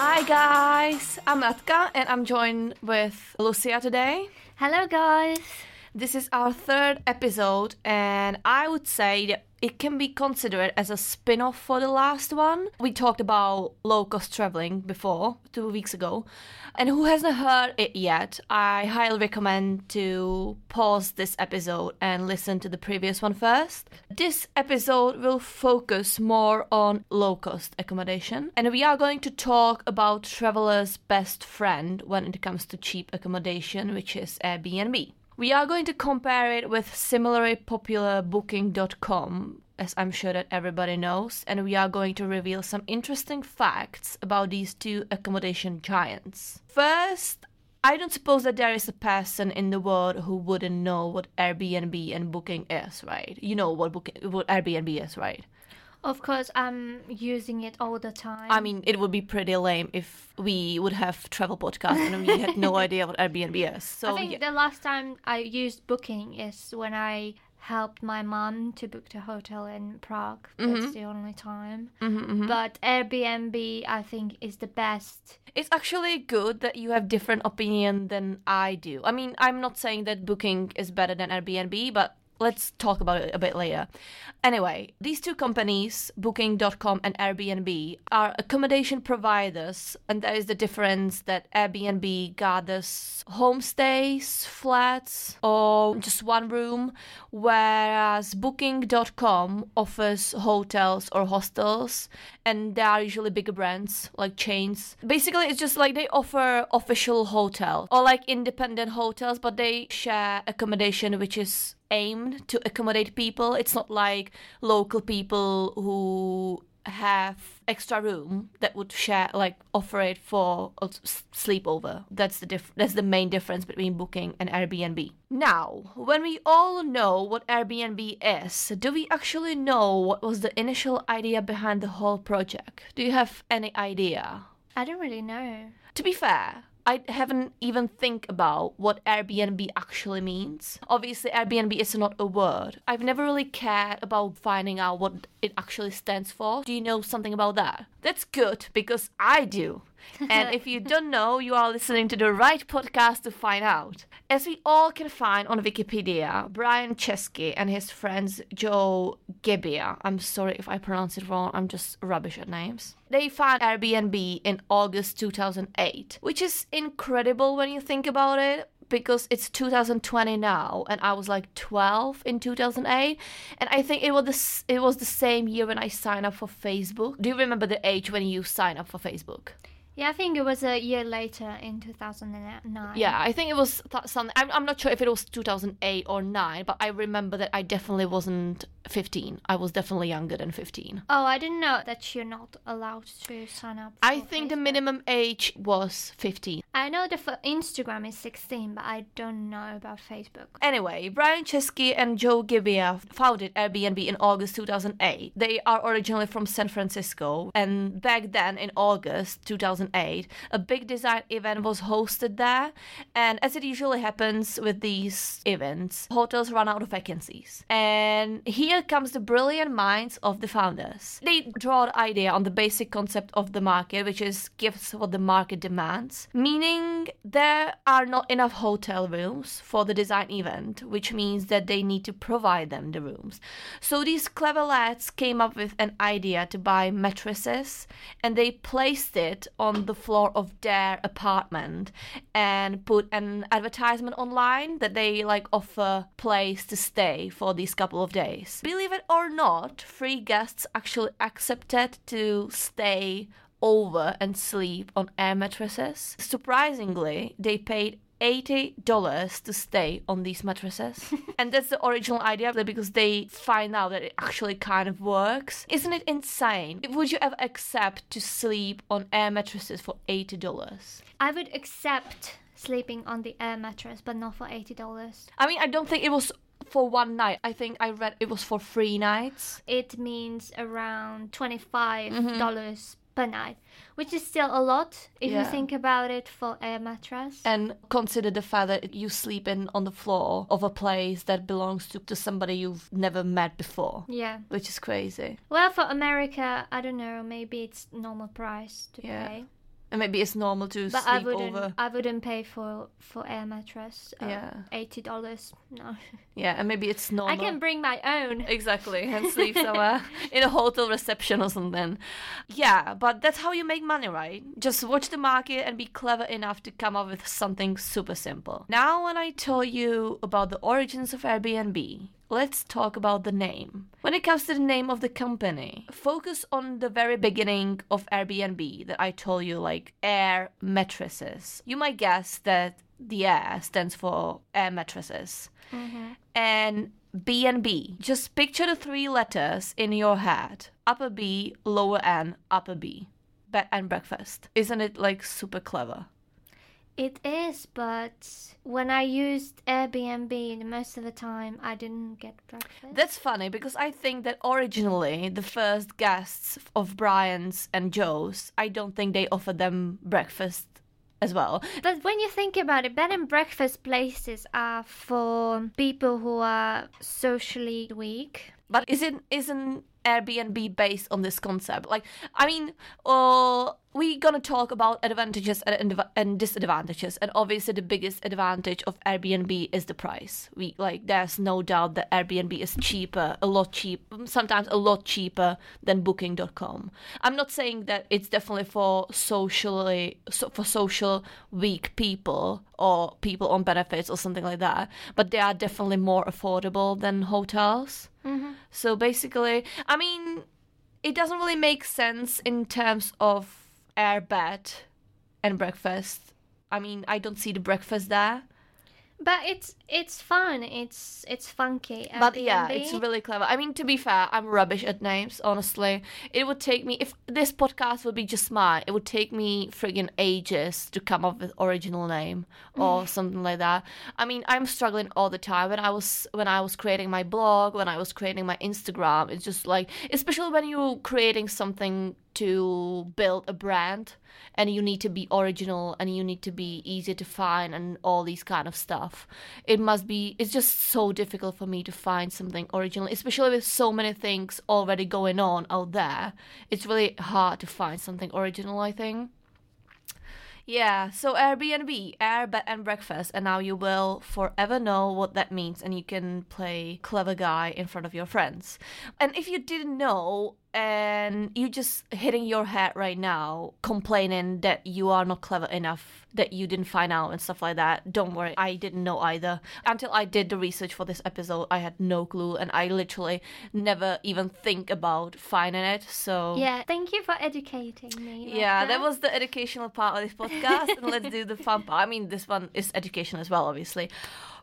Hi guys, I'm Atka and I'm joined with Lucia today. Hello, guys. This is our third episode, and I would say that it can be considered as a spin off for the last one. We talked about low cost traveling before, two weeks ago, and who hasn't heard it yet, I highly recommend to pause this episode and listen to the previous one first. This episode will focus more on low cost accommodation, and we are going to talk about travelers' best friend when it comes to cheap accommodation, which is Airbnb. We are going to compare it with similarly popular booking.com, as I'm sure that everybody knows, and we are going to reveal some interesting facts about these two accommodation giants. First, I don't suppose that there is a person in the world who wouldn't know what Airbnb and booking is, right? You know what booking what Airbnb is, right? Of course, I'm using it all the time. I mean, it would be pretty lame if we would have travel podcast and we had no idea what Airbnb is. So I think yeah. the last time I used Booking is when I helped my mom to book the hotel in Prague. That's Mm-hmm. the only time. But Airbnb, I think, is the best. It's actually good that you have different opinion than I do. I mean, I'm not saying that booking is better than Airbnb, but let's talk about it a bit later. Anyway, these two companies, booking.com and Airbnb, are accommodation providers, and there is the difference that Airbnb gathers homestays, flats, or just one room, whereas booking.com offers hotels or hostels, and they are usually bigger brands like chains. Basically, it's just like they offer official hotels or like independent hotels, but they share accommodation which is aimed to accommodate people. It's not like local people who have extra room that would share like offer it for a sleepover. That's the diff- that's the main difference between booking and airbnb. Now when we all know what airbnb is do we actually know what was the initial idea behind the whole project? Do you have any idea? I don't really know. to be fair, I haven't even think about what Airbnb actually means. Obviously, Airbnb is not a word. I've never really cared about finding out what it actually stands for. Do you know something about that? That's good because I do. And if you don't know, you are listening to the right podcast to find out. As we all can find on Wikipedia, Brian Chesky and his friends Joe Gebbia, I'm sorry if I pronounce it wrong, I'm just rubbish at names. They found Airbnb in August 2008, which is incredible when you think about it because it's 2020 now and I was like 12 in 2008 and I think it was the, it was the same year when I signed up for Facebook. Do you remember the age when you sign up for Facebook? Yeah, I think it was a year later in 2009. Yeah, I think it was th- something. I'm, I'm not sure if it was 2008 or 9, but I remember that I definitely wasn't 15. I was definitely younger than 15. Oh, I didn't know that you're not allowed to sign up. I for think the minimum age was 15. I know the f- Instagram is 16, but I don't know about Facebook. Anyway, Brian Chesky and Joe Gebbia founded Airbnb in August 2008. They are originally from San Francisco, and back then in August 2008, a big design event was hosted there. And as it usually happens with these events, hotels run out of vacancies. And here comes the brilliant minds of the founders. They draw the idea on the basic concept of the market, which is gives what the market demands, meaning there are not enough hotel rooms for the design event, which means that they need to provide them the rooms. So these clever lads came up with an idea to buy mattresses and they placed it on the floor of their apartment and put an advertisement online that they like offer place to stay for these couple of days. Believe it or not, free guests actually accepted to stay over and sleep on air mattresses. Surprisingly, they paid $80 to stay on these mattresses. and that's the original idea because they find out that it actually kind of works. Isn't it insane? Would you ever accept to sleep on air mattresses for $80? I would accept sleeping on the air mattress, but not for $80. I mean, I don't think it was for one night. I think I read it was for three nights. It means around $25 Mm-hmm. Per night, which is still a lot if Yeah. you think about it for air mattress. And consider the fact that you sleep in on the floor of a place that belongs to, to somebody you've never met before. yeah. Which is crazy. Well, for America, I don't know, maybe it's normal price to Yeah. pay. And maybe it's normal to But sleep I wouldn't. over. I wouldn't pay for for air mattress. Uh, Yeah. Eighty dollars. No. Yeah, and maybe it's normal. I can bring my own. Exactly, and sleep somewhere in a hotel reception or something. Yeah, but that's how you make money, right? Just watch the market and be clever enough to come up with something super simple. Now, when I tell you about the origins of Airbnb, let's talk about the name. When it comes to the name of the company, focus on the very beginning of Airbnb that I told you, like air mattresses. You might guess that the air stands for air mattresses mm-hmm. and B and B. Just picture the three letters in your head: upper B, lower N, upper B. Bed and breakfast. Isn't it like super clever? It is, but when I used Airbnb, most of the time I didn't get breakfast. That's funny because I think that originally the first guests of Brian's and Joe's, I don't think they offered them breakfast as well. But when you think about it, bed and breakfast places are for people who are socially weak. But isn't isn't Airbnb based on this concept? Like, I mean, uh, we're gonna talk about advantages and, and- disadvantages, and obviously the biggest advantage of Airbnb is the price. We like, there's no doubt that Airbnb is cheaper, a lot cheap, sometimes a lot cheaper than Booking.com. I'm not saying that it's definitely for socially so for social weak people or people on benefits or something like that, but they are definitely more affordable than hotels. Mm-hmm. So basically, I mean, it doesn't really make sense in terms of air bed and breakfast. I mean, I don't see the breakfast there. But it's it's fun. It's it's funky. But yeah, it's really clever. I mean, to be fair, I'm rubbish at names, honestly. It would take me, if this podcast would be just mine, it would take me friggin' ages to come up with original name or something like that. I mean, I'm struggling all the time. When I was when I was creating my blog, when I was creating my Instagram, it's just like, especially when you're creating something to build a brand and you need to be original and you need to be easy to find and all these kind of stuff. It must be it's just so difficult for me to find something original especially with so many things already going on out there. It's really hard to find something original i think. Yeah, so Airbnb, air bed and breakfast, and now you will forever know what that means, and you can play clever guy in front of your friends. And if you didn't know, and you just hitting your head right now, complaining that you are not clever enough, that you didn't find out and stuff like that, don't worry, I didn't know either. Until I did the research for this episode, I had no clue, and I literally never even think about finding it. So Yeah, thank you for educating me. like yeah, that was the educational part of this podcast, and let's do the fun part. I mean, this one is education as well, obviously.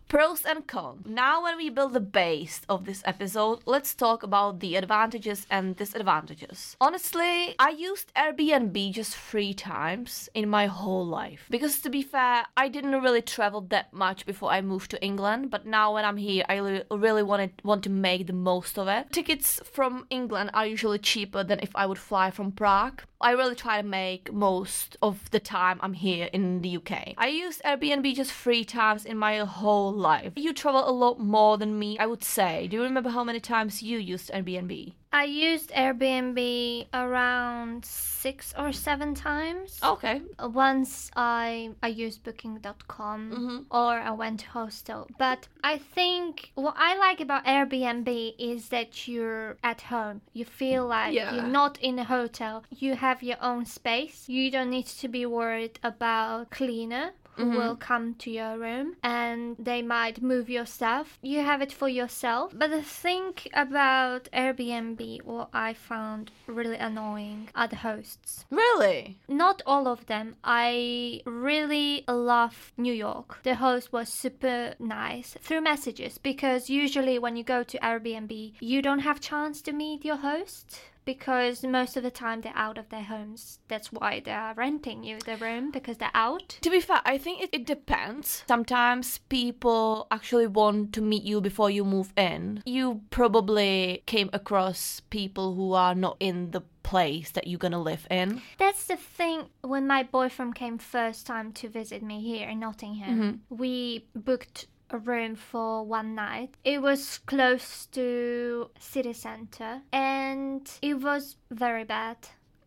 Pros and cons. Now, when we build the base of this episode, let's talk about the advantages and disadvantages. Honestly, I used Airbnb just three times in my whole life. Because to be fair, I didn't really travel that much before I moved to England, but now when I'm here, I really wanted, want to make the most of it. Tickets from England are usually cheaper than if I would fly from Prague. I really try to make most of the time I'm here in the UK. I used Airbnb just three times in my whole life. You travel a lot more than me, I would say. Do you remember how many times you used Airbnb? I used Airbnb around six or seven times. Okay. Once I I used Booking.com Mm-hmm. or I went to hostel. But I think what I like about Airbnb is that you're at home. You feel like Yeah. you're not in a hotel. You have your own space. You don't need to be worried about cleaner Mm-hmm. will come to your room and they might move your stuff. You have it for yourself. But the thing about Airbnb, what I found really annoying are the hosts. Really? Not all of them. I really love New York. The host was super nice through messages because usually when you go to Airbnb, you don't have chance to meet your host because most of the time they're out of their homes. That's why they are renting you the room because they're out. To be fair, I think it, it depends. Sometimes people actually want to meet you before you move in. You probably came across people who are not in the place that you're gonna live in. That's the thing. When my boyfriend came first time to visit me here in Nottingham, mm-hmm. we booked room for one night. It was close to city center and it was very bad.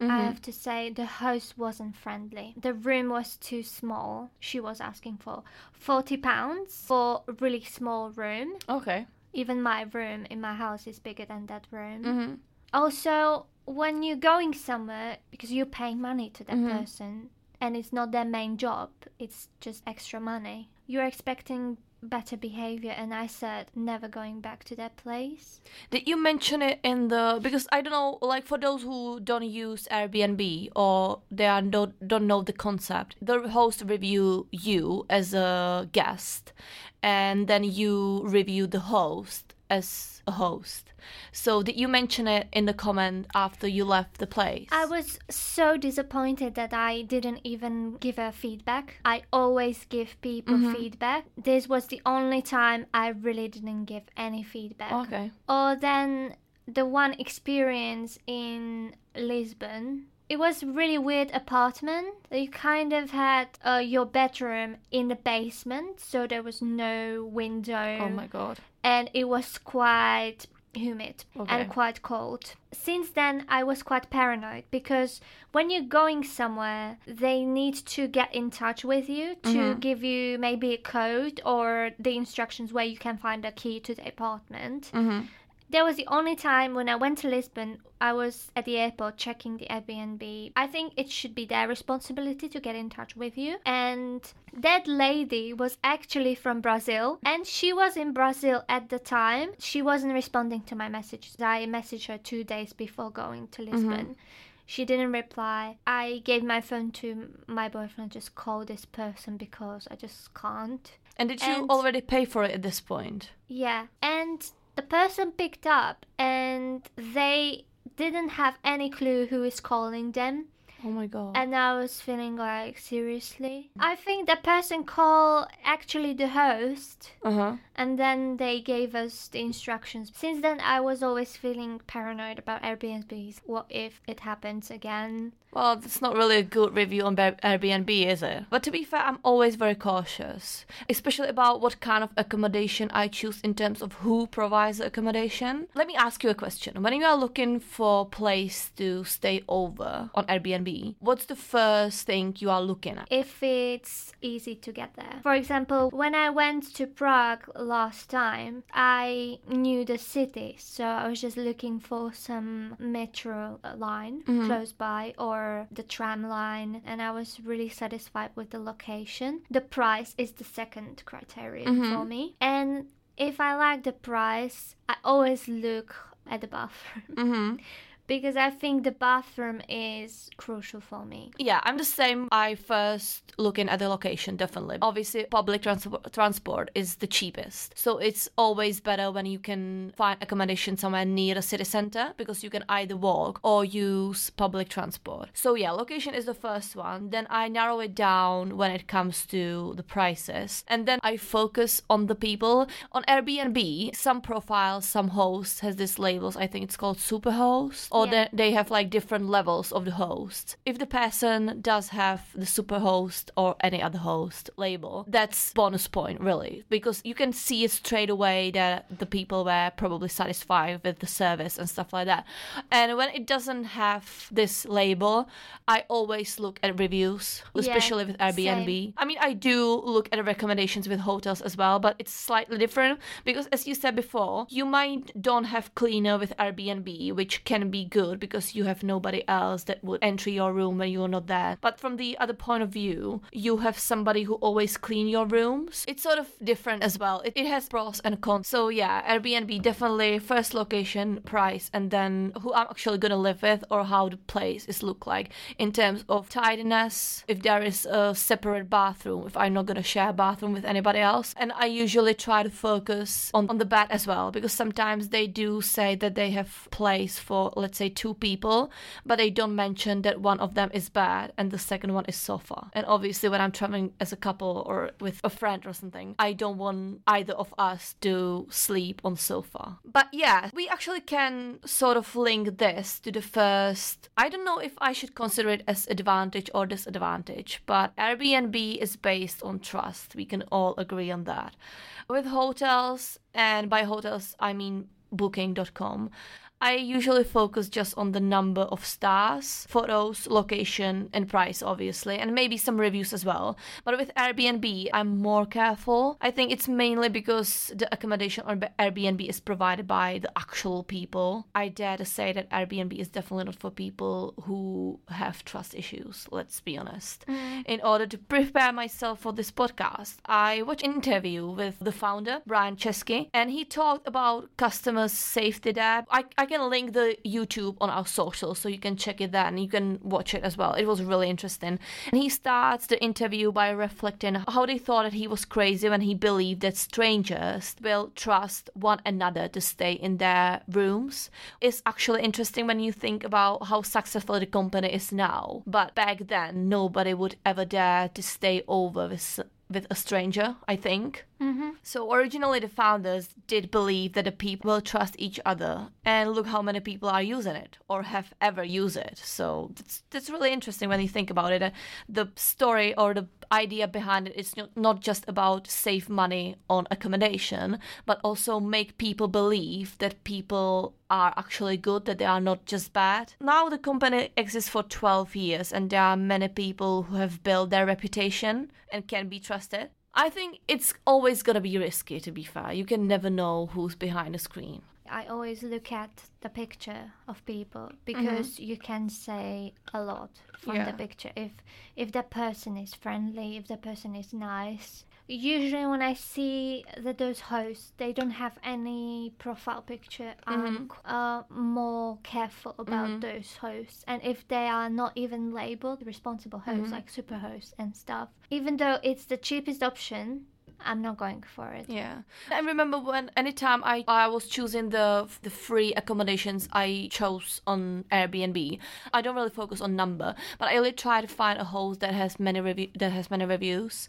I have to say the host wasn't friendly. The room was too small. She was asking for 40 pounds for a really small room. Okay. Even my room in my house is bigger than that room. Mm-hmm. Also, when you're going somewhere, because you're paying money to that Mhm. person and it's not their main job, it's just extra money, you're expecting better behavior. And I said, never going back to that place. Did you mention it in the because I don't know like for those who don't use Airbnb or they are don't don't know the concept the host review you as a guest and then you review the host as a host so did you mention it in the comment after you left the place I was so disappointed that I didn't even give her feedback. I always give people Mhm. feedback. This was the only time I really didn't give any feedback. okay Or then the one experience in Lisbon. It was really weird apartment. You kind of had uh, your bedroom in the basement, so there was no window oh my god and it was quite humid Okay. and quite cold. Since then, I was quite paranoid because when you're going somewhere, they need to get in touch with you to Mhm. give you maybe a code or the instructions where you can find a key to the apartment. mm-hmm. That was the only time when I went to Lisbon, I was at the airport checking the Airbnb. I think it should be their responsibility to get in touch with you. And that lady was actually from Brazil and she was in Brazil at the time. She wasn't responding to my messages. I messaged her two days before going to mm-hmm. Lisbon. She didn't reply. I gave my phone to my boyfriend, just call this person because I just can't. and did you And- already pay for it at this point Yeah, and the person picked up and they didn't have any clue who is calling them. oh my god And I was feeling like, seriously? I think the person called actually the host uh-huh and then they gave us the instructions. Since then, I was always feeling paranoid about Airbnbs. What if it happens again? Well, that's not really a good review on Airbnb, is it? But to be fair, I'm always very cautious, especially about what kind of accommodation I choose in terms of who provides the accommodation. Let me ask you a question. When you are looking for a place to stay over on Airbnb, what's the first thing you are looking at? if it's easy to get there. For example, when I went to Prague last time, I knew the city, so I was just looking for some metro line Mhm. close by or the tram line, and I was really satisfied with the location. The price is the second criterion Mhm. for me, and if I like the price, I always look at the bathroom Mm-hmm. Because I think the bathroom is crucial for me. Yeah, I'm the same. I first looking at the location, definitely. Obviously, public transport transport is the cheapest, so it's always better when you can find accommodation somewhere near a city center because you can either walk or use public transport. So yeah, location is the first one. Then I narrow it down when it comes to the prices, and then I focus on the people. On Airbnb, some profiles, some hosts has this labels. I think it's called superhost, or Yeah. they they have like different levels of the host. If the person does have the super host or any other host label, that's bonus point really because you can see it straight away that the people were probably satisfied with the service and stuff like that. And when it doesn't have this label, I always look at reviews, Yeah, especially with Airbnb. same. I mean, I do look at recommendations with hotels as well, but it's slightly different because, as you said before, you might don't have cleaner with Airbnb, which can be good because you have nobody else that would enter your room when you're not there. But from the other point of view, you have somebody who always clean your rooms. It's sort of different as well. It, it has pros and cons. So yeah, Airbnb definitely first location, price, and then who I'm actually gonna live with or how the place is look like in terms of tidiness. If there is a separate bathroom, if I'm not gonna share bathroom with anybody else, and I usually try to focus on, on the bed as well because sometimes they do say that they have place for let's say two people, but they don't mention that one of them is bad and the second one is sofa. And obviously, when I'm traveling as a couple or with a friend or something, I don't want either of us to sleep on sofa. But yeah, we actually can sort of link this to the first. I don't know if I should consider it as advantage or disadvantage, but Airbnb is based on trust. We can all agree on that. With hotels, and by hotels I mean booking.com I usually focus just on the number of stars, photos, location, and price, obviously, and maybe some reviews as well. But with Airbnb, I'm more careful. I think it's mainly because the accommodation on Airbnb is provided by the actual people. I dare to say that Airbnb is definitely not for people who have trust issues, let's be honest. Mm. In order to prepare myself for this podcast, I watched an interview with the founder, Brian Chesky, and he talked about customer safety there. I, I can link the YouTube on our social so you can check it there and you can watch it as well. It was really interesting. And he starts the interview by reflecting how they thought that he was crazy when he believed that strangers will trust one another to stay in their rooms. It's actually interesting when you think about how successful the company is now. But back then, nobody would ever dare to stay over with with a stranger, I think. Mm-hmm. So originally, the founders did believe that the people will trust each other, and look how many people are using it or have ever used it. So that's that's really interesting when you think about it. Uh, the story or the idea behind it is not just about save money on accommodation, but also make people believe that people are actually good, that they are not just bad. Now the company exists for 12 years, and there are many people who have built their reputation and can be trusted. I think it's always gonna be risky to be fair. You can never know who's behind the screen. I always look at the picture of people because mm-hmm. you can say a lot from yeah. the picture. If if the person is friendly, if the person is nice, usually when I see that those hosts they don't have any profile picture, mm-hmm. I'm uh, more careful about mm-hmm. those hosts. And if they are not even labeled responsible hosts mm-hmm. like superhosts and stuff, even though it's the cheapest option, I'm not going for it. Yeah. I remember when anytime I I was choosing the the free accommodations I chose on Airbnb, I don't really focus on number, but I only try to find a host that has many review that has many reviews.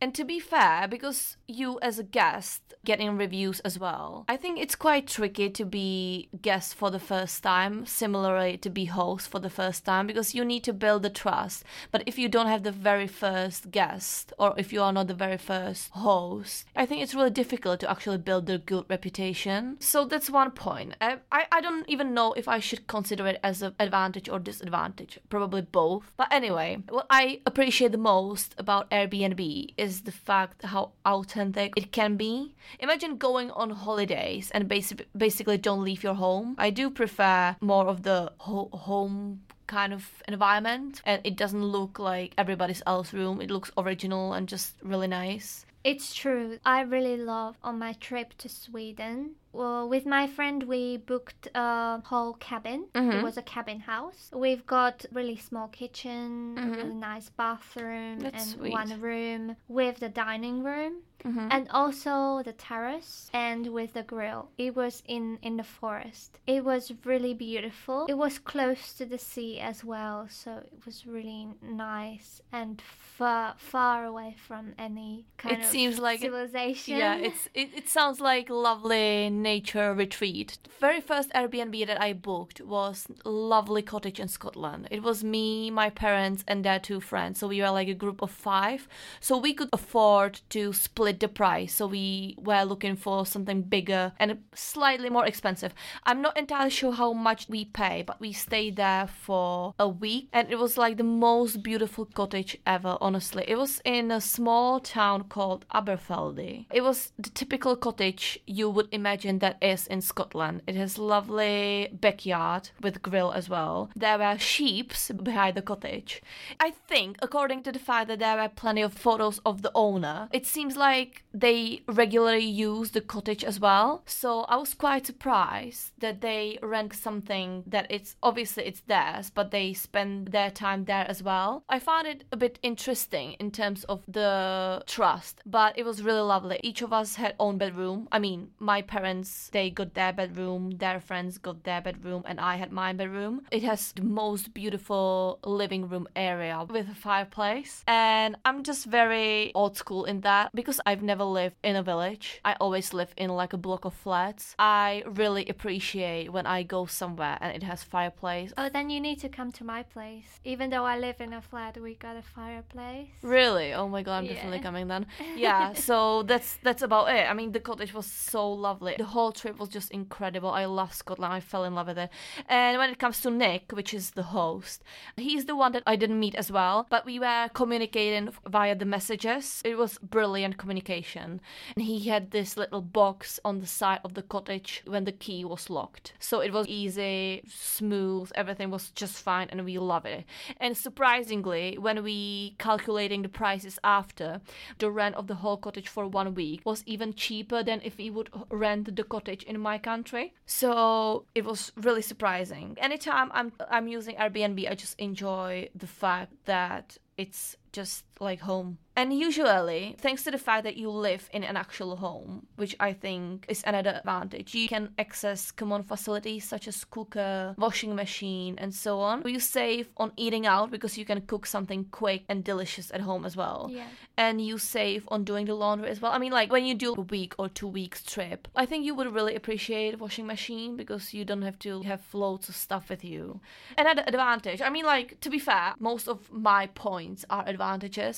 And to be fair, because you as a guest getting reviews as well, I think it's quite tricky to be guest for the first time, similarly to be host for the first time because you need to build the trust. But if you don't have the very first guest or if you are not the very first host host, I think it's really difficult to actually build a good reputation. So that's one point. I, I, I don't even know if I should consider it as an advantage or disadvantage. Probably both. But anyway, what I appreciate the most about Airbnb is the fact how authentic it can be. Imagine going on holidays and basic, basically don't leave your home. I do prefer more of the ho- home kind of environment and it doesn't look like everybody's else room it looks original and just really nice it's true. I really love on my trip to Sweden well, with my friend, we booked a whole cabin. Mm-hmm. It was a cabin house. We've got really small kitchen, mm-hmm. really nice bathroom, That's and sweet. one room with the dining room. Mm-hmm. and also the terrace and with the grill it was in in the forest it was really beautiful it was close to the sea as well so it was really nice and far far away from any kind it of seems like civilization yeah it's it, it sounds like lovely nature retreat. The Very first Airbnb that I booked was lovely cottage in Scotland. It was me, my parents, and their two friends. So we were like a group of five. So we could afford to split the price. So we were looking for something bigger and slightly more expensive. I'm not entirely sure how much we pay, but we stayed there for a week and it was like the most beautiful cottage ever, honestly. It was in a small town called Aberfeldy. It was the typical cottage you would imagine that is in Scotland. It has lovely backyard with grill as well. There were sheep behind the cottage. I think, according to the fact that there were plenty of photos of the owner, it seems like they regularly use the cottage as well. So I was quite surprised that they rent something that it's obviously it's theirs, but they spend their time there as well. I found it a bit interesting in terms of the trust, but it was really lovely. Each of us had own bedroom. I mean, my parents friends they got their bedroom their friends got their bedroom and i had my bedroom. It has the most beautiful living room area with a fireplace. And i'm just very old school in that because i've never lived in a village. I always live in like a block of flats. I really appreciate when i go somewhere and it has fireplace. Oh then you need to come to my place. Even though i live in a flat we got a fireplace. Really? Oh my god i'm yeah. definitely coming then. Yeah so that's that's about it. I mean the cottage was so lovely. The whole trip was just incredible. I love Scotland. I fell in love with it. And when it comes to Nick, which is the host, he's the one that I didn't meet as well, but we were communicating via the messages. It was brilliant communication. And he had this little box on the side of the cottage when the key was locked. So it was easy, smooth, everything was just fine, and we love it. And surprisingly, when we calculating the prices after, the rent of the whole cottage for one week was even cheaper than if we would rent the cottage in my country. So it was really surprising. Anytime I'm I'm using Airbnb, I just enjoy the fact that it's just like home. And usually, thanks to the fact that you live in an actual home, which I think is another advantage, you can access common facilities such as cooker, washing machine, and so on. You save on eating out because you can cook something quick and delicious at home as well. Yeah. And you save on doing the laundry as well. I mean, like when you do a week or two weeks trip, I think you would really appreciate washing machine because you don't have to have loads of stuff with you. Another advantage, I mean, like to be fair, most of my points are advantages.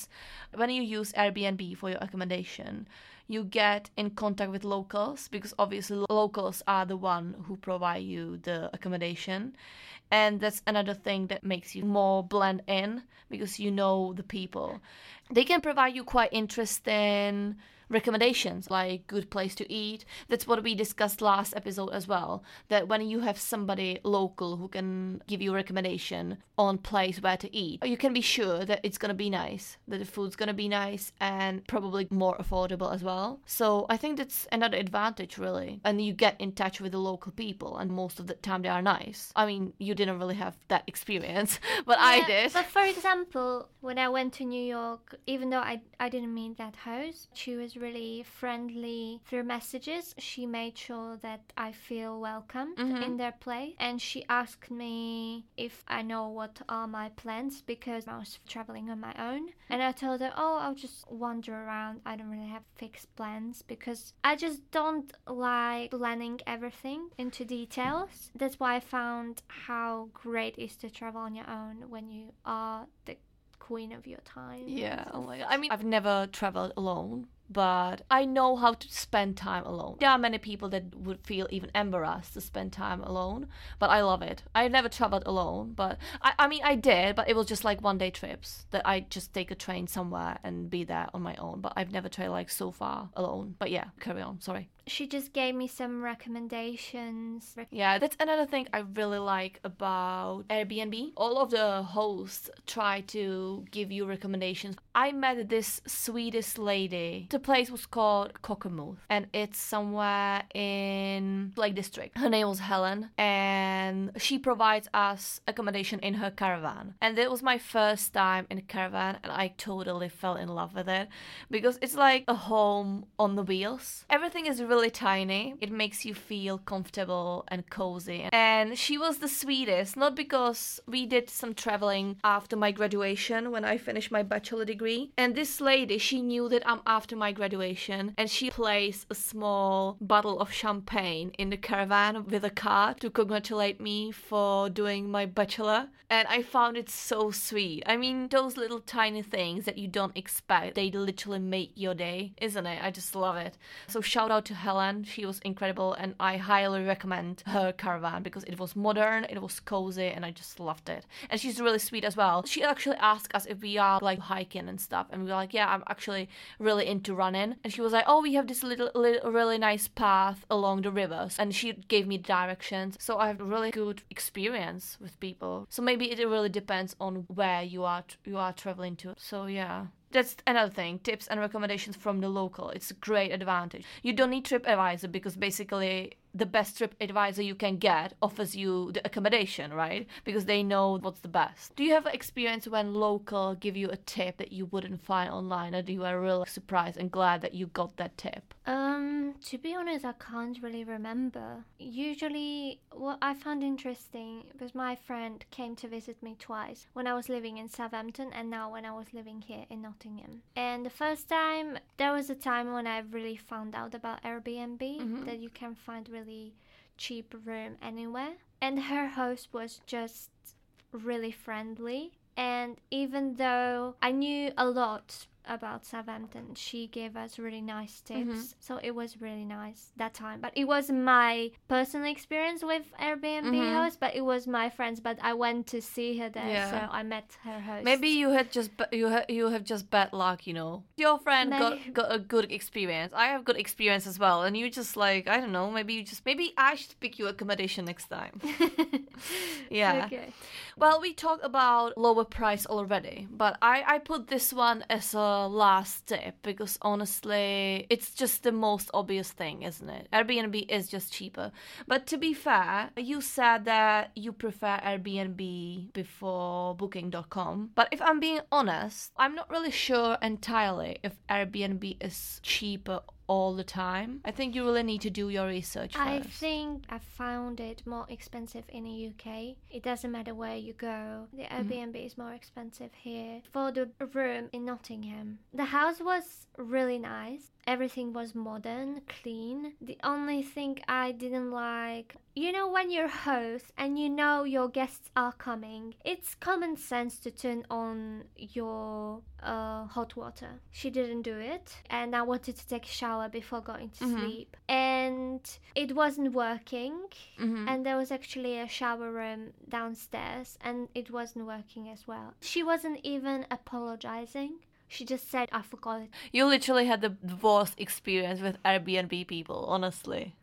When you use Airbnb for your accommodation, you get in contact with locals because obviously locals are the one who provide you the accommodation. And that's another thing that makes you more blend in because you know the people they can provide you quite interesting recommendations like good place to eat. That's what we discussed last episode as well that when you have somebody local who can give you a recommendation on place where to eat you can be sure that it's going to be nice that the food's going to be nice and probably more affordable as well. So i think that's another advantage really. And you get in touch with the local people and most of the time they are nice. I mean you didn't really have that experience but i did. But for example, when I went to New York, even though I, I didn't meet that host, she was really friendly through messages. She made sure that I feel welcomed Mhm. in their place. And she asked me if I know what are my plans because I was traveling on my own. And I told her, oh, I'll just wander around. I don't really have fixed plans because I just don't like planning everything into details. That's why I found how great it is to travel on your own when you are the queen of your time. Yeah, oh my god. I mean, I've never traveled alone, but I know how to spend time alone. There are many people that would feel even embarrassed to spend time alone, but I love it. I never traveled alone, but I, I mean, I did, but it was just like one day trips that I just take a train somewhere and be there on my own. But I've never traveled like so far alone. But yeah, carry on. Sorry. She just gave me some recommendations. Yeah, that's another thing I really like about Airbnb. All of the hosts try to give you recommendations. I met this Swedish lady. The place was called Cockermouth, and it's somewhere in Lake District. Her name was Helen, and she provides us accommodation in her caravan. And it was my first time in a caravan, and I totally fell in love with it because it's like a home on the wheels. Everything is really tiny. It makes you feel comfortable and cozy. And she was the sweetest, not because we did some traveling after my graduation when I finished my bachelor degree. And this lady, she knew that I'm after my graduation and she placed a small bottle of champagne in the caravan with a card to congratulate me for doing my bachelor. And I found it so sweet. I mean, those little tiny things that you don't expect, they literally make your day, isn't it? I just love it. So shout out to Helen. She was incredible and I highly recommend her caravan because it was modern, it was cozy, and I just loved it. And she's really sweet as well. She actually asked us if we are like hiking and stuff, and we were like, yeah, I'm actually really into running. And she was like, oh, we have this little, little really nice path along the rivers, and she gave me directions. So I have really good experience with people. So maybe it really depends on where you are you are traveling to. So yeah. That's another thing. Tips and recommendations from the local. It's a great advantage. You don't need TripAdvisor because basically the best trip advisor you can get offers you the accommodation, right? Because they know what's the best. Do you have experience when local give you a tip that you wouldn't find online, or do you are really surprised and glad that you got that tip? Um, to be honest, I can't really remember. Usually, what I found interesting was my friend came to visit me twice when I was living in Southampton and now when I was living here in Nottingham. And the first time, there was a time when I really found out about Airbnb Mhm. that you can find really cheap room anywhere. And her host was just really friendly And even though I knew a lot about Southampton, she gave us really nice tips. Mhm. So it was really nice that time. But it was my personal experience with Airbnb Mhm. host, but it was my friends. But I went to see her there, Yeah. so I met her host. Maybe you had just you ha- you have just bad luck, you know. Your friend Maybe. got got a good experience. I have good experience as well, and you just like I don't know. Maybe you just maybe I should pick you accommodation next time. Yeah. Okay. Well, we talked about lower price already, but I, I put this one as a last tip because honestly, it's just the most obvious thing, isn't it? Airbnb is just cheaper. But to be fair, you said that you prefer Airbnb before booking.com. But if I'm being honest, I'm not really sure entirely if Airbnb is cheaper all the time. I think you really need to do your research first. I think I found it more expensive in the UK. It doesn't matter where you go. The Mm-hmm. Airbnb is more expensive here. For the room in Nottingham, the house was really nice. Everything was modern, clean. The only thing I didn't like, you know, when you're host and you know your guests are coming, it's common sense to turn on your uh, hot water. She didn't do it, and I wanted to take a shower before going to Mhm. sleep, and it wasn't working. Mhm. And there was actually a shower room downstairs, and it wasn't working as well. She wasn't even apologizing. She just said, I forgot it. You literally had the worst experience with Airbnb people, honestly.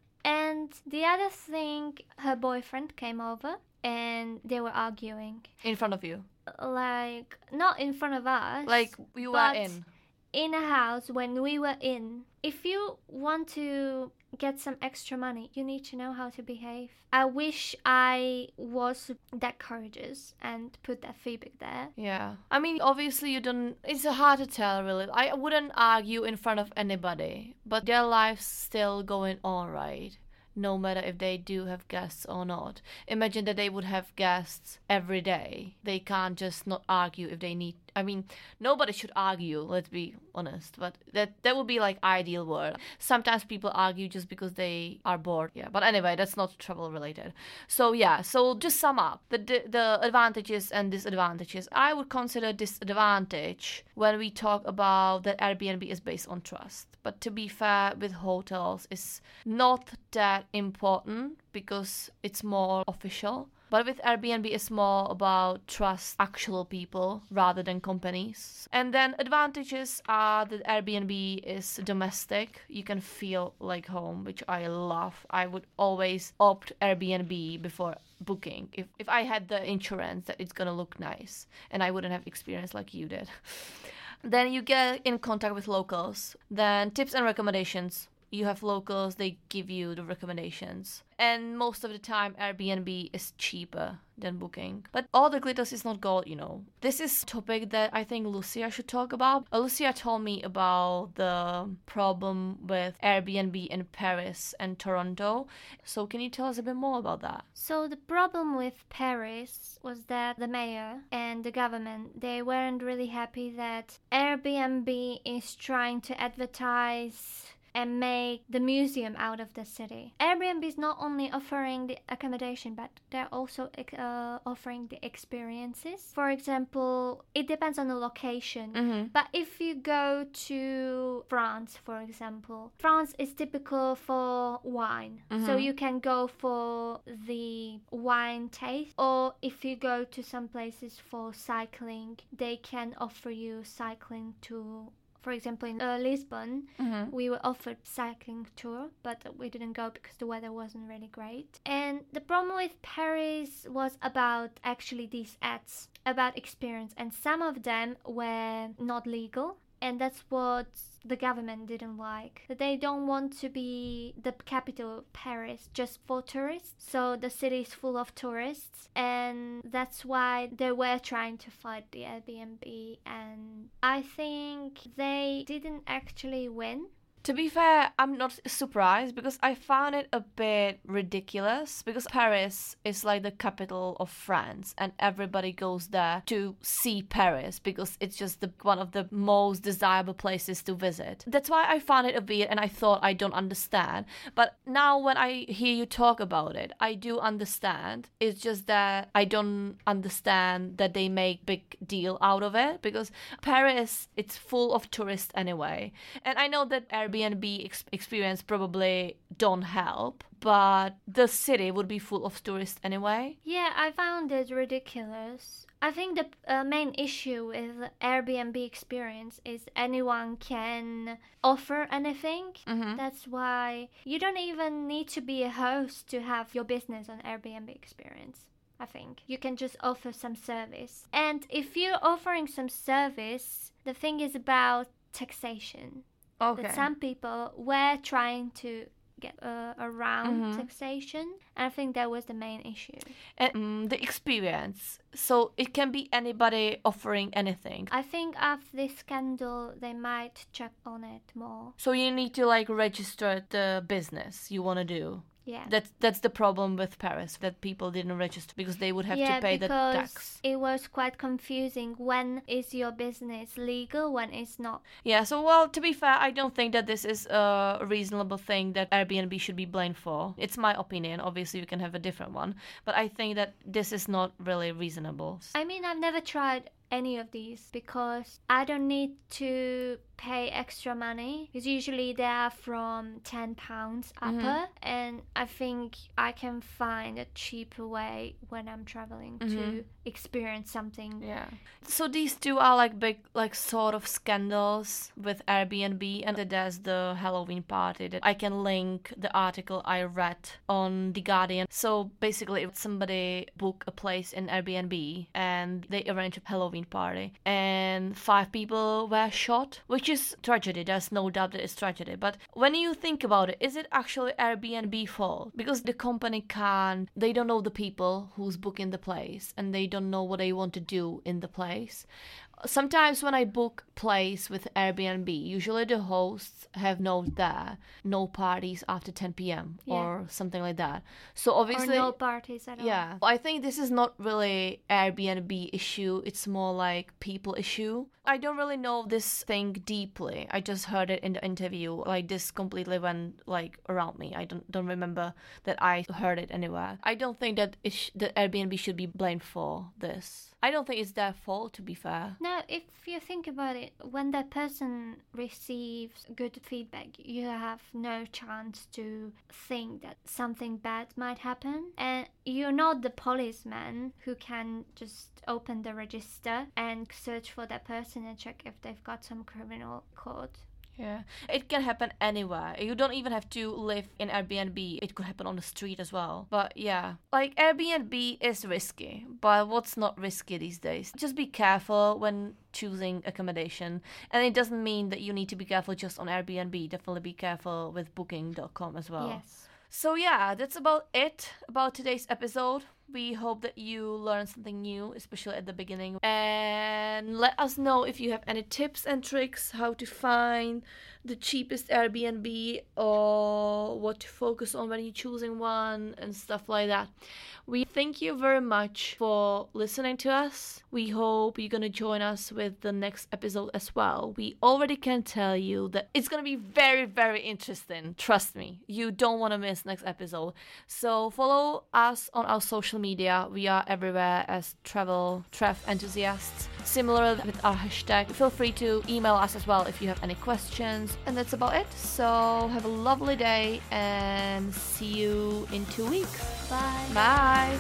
And the other thing, her boyfriend came over and they were arguing. In front of you. Like, not in front of us. Like you were in. in a house when we were in. If you want to get some extra money, you need to know how to behave. I wish I was that courageous and put that feedback there. Yeah. I mean, obviously, you don't. It's hard to tell, really. I wouldn't argue in front of anybody, but their life's still going on, right? No matter if they do have guests or not. Imagine that they would have guests every day. They can't just not argue if they need. I mean, nobody should argue. Let's be honest, but that that would be like ideal world. Sometimes people argue just because they are bored. Yeah, but anyway, that's not travel related. So yeah, so just sum up the the, advantages and disadvantages. I would consider disadvantage when we talk about that Airbnb is based on trust. But to be fair, with hotels, it's not that important because it's more official. But with Airbnb, it's more about trust actual people rather than companies. And then advantages are that Airbnb is domestic. You can feel like home, which I love. I would always opt Airbnb before booking if, if I had the insurance that it's gonna look nice and I wouldn't have experience like you did. then you get in contact with locals. Then tips and recommendations. You have locals, they give you the recommendations. And most of the time, Airbnb is cheaper than booking. But all the glitters is not gold, you know. This is topic that I think Lucia should talk about. Lucia told me about the problem with Airbnb in Paris and Toronto. So can you tell us a bit more about that? So the problem with Paris was that the mayor and the government they weren't really happy that Airbnb is trying to advertise and make the museum out of the city. Airbnb is not only offering the accommodation, but they're also uh, offering the experiences. For example, it depends on the location. Mm-hmm. But if you go to France, for example, France is typical for wine. So Mhm. you can go for the wine taste. Or if you go to some places for cycling, they can offer you cycling to for example, in uh, Lisbon, Mm-hmm. we were offered cycling tour, but we didn't go because the weather wasn't really great. And the problem with Paris was about actually these ads about experience, and some of them were not legal. And that's what the government didn't like. They don't want to be the capital, of Paris, just for tourists. So the city is full of tourists, and that's why they were trying to fight the Airbnb. And I think they didn't actually win To be fair, I'm not surprised because I found it a bit ridiculous because Paris is like the capital of France and everybody goes there to see Paris because it's just the one of the most desirable places to visit. That's why I found it a bit and I thought I don't understand. But now when I hear you talk about it, I do understand. It's just that I don't understand that they make big deal out of it because Paris it's full of tourists anyway. And I know that ex- experience probably don't help, but the city would be full of tourists anyway. Yeah, I found it ridiculous. I think the uh, main issue with Airbnb experience is anyone can offer anything. Mhm. That's why you don't even need to be a host to have your business on Airbnb experience. I think you can just offer some service. And if you're offering some service, the thing is about taxation. Okay. That some people were trying to get uh, around Mhm. taxation. And I think that was the main issue. And mm, the experience. So it can be anybody offering anything. I think after this scandal, they might check on it more. So you need to like register the business you want to do. Yeah. That's that's the problem with Paris that people didn't register because they would have yeah, to pay the because tax. it was quite confusing. When is your business legal? When it's not? Yeah. So well, to be fair, I don't think that this is a reasonable thing that Airbnb should be blamed for. It's my opinion. Obviously, you can have a different one, but I think that this is not really reasonable. I mean, I've never tried any of these because I don't need to pay extra money because usually they are from 10 pounds Mhm. upper and I think I can find a cheaper way when I'm traveling Mhm. to experience something Yeah. So these two are like big, like sort of scandals with Airbnb, and there's the Halloween party that I can link the article I read on The Guardian. So basically, somebody book a place in Airbnb and they arrange a Halloween party, and five people were shot, which is tragedy. There's no doubt that it's tragedy. But when you think about it, is it actually Airbnb fault? Because the company can't, they don't know the people who's booking the place, and they don't know what they want to do in the place. Sometimes when I book place with Airbnb, usually the hosts have note there, no parties after 10 p.m. Yeah. or something like that. So or obviously, no parties at all. yeah, I think this is not really Airbnb issue. It's more like people issue. I don't really know this thing deeply. I just heard it in the interview. Like this completely went like around me. I don't don't remember that I heard it anywhere. I don't think that it sh- that Airbnb should be blamed for this. I don't think it's their fault to be fair. Now, if you think about it, when that person receives good feedback, you have no chance to think that something bad might happen. And you're not the policeman who can just open the register and search for that person and check if they've got some criminal code. Yeah, it can happen anywhere. You don't even have to live in Airbnb. It could happen on the street as well. But yeah, like Airbnb is risky, but what's not risky these days? Just be careful when choosing accommodation. And it doesn't mean that you need to be careful just on Airbnb. Definitely be careful with booking.com as well. Yes. So yeah, that's about it about today's episode. We hope that you learned something new, especially at the beginning. And let us know if you have any tips and tricks how to find the cheapest Airbnb or what to focus on when you're choosing one and stuff like that. We thank you very much for listening to us. We hope you're gonna join us with the next episode as well. We already can tell you that it's gonna be very, very interesting. Trust me, you don't want to miss next episode. So follow us on our social media. We are everywhere as travel trev enthusiasts. Similar with our hashtag. Feel free to email us as well if you have any questions. And that's about it. So have a lovely day and see you in two weeks. Bye. Bye.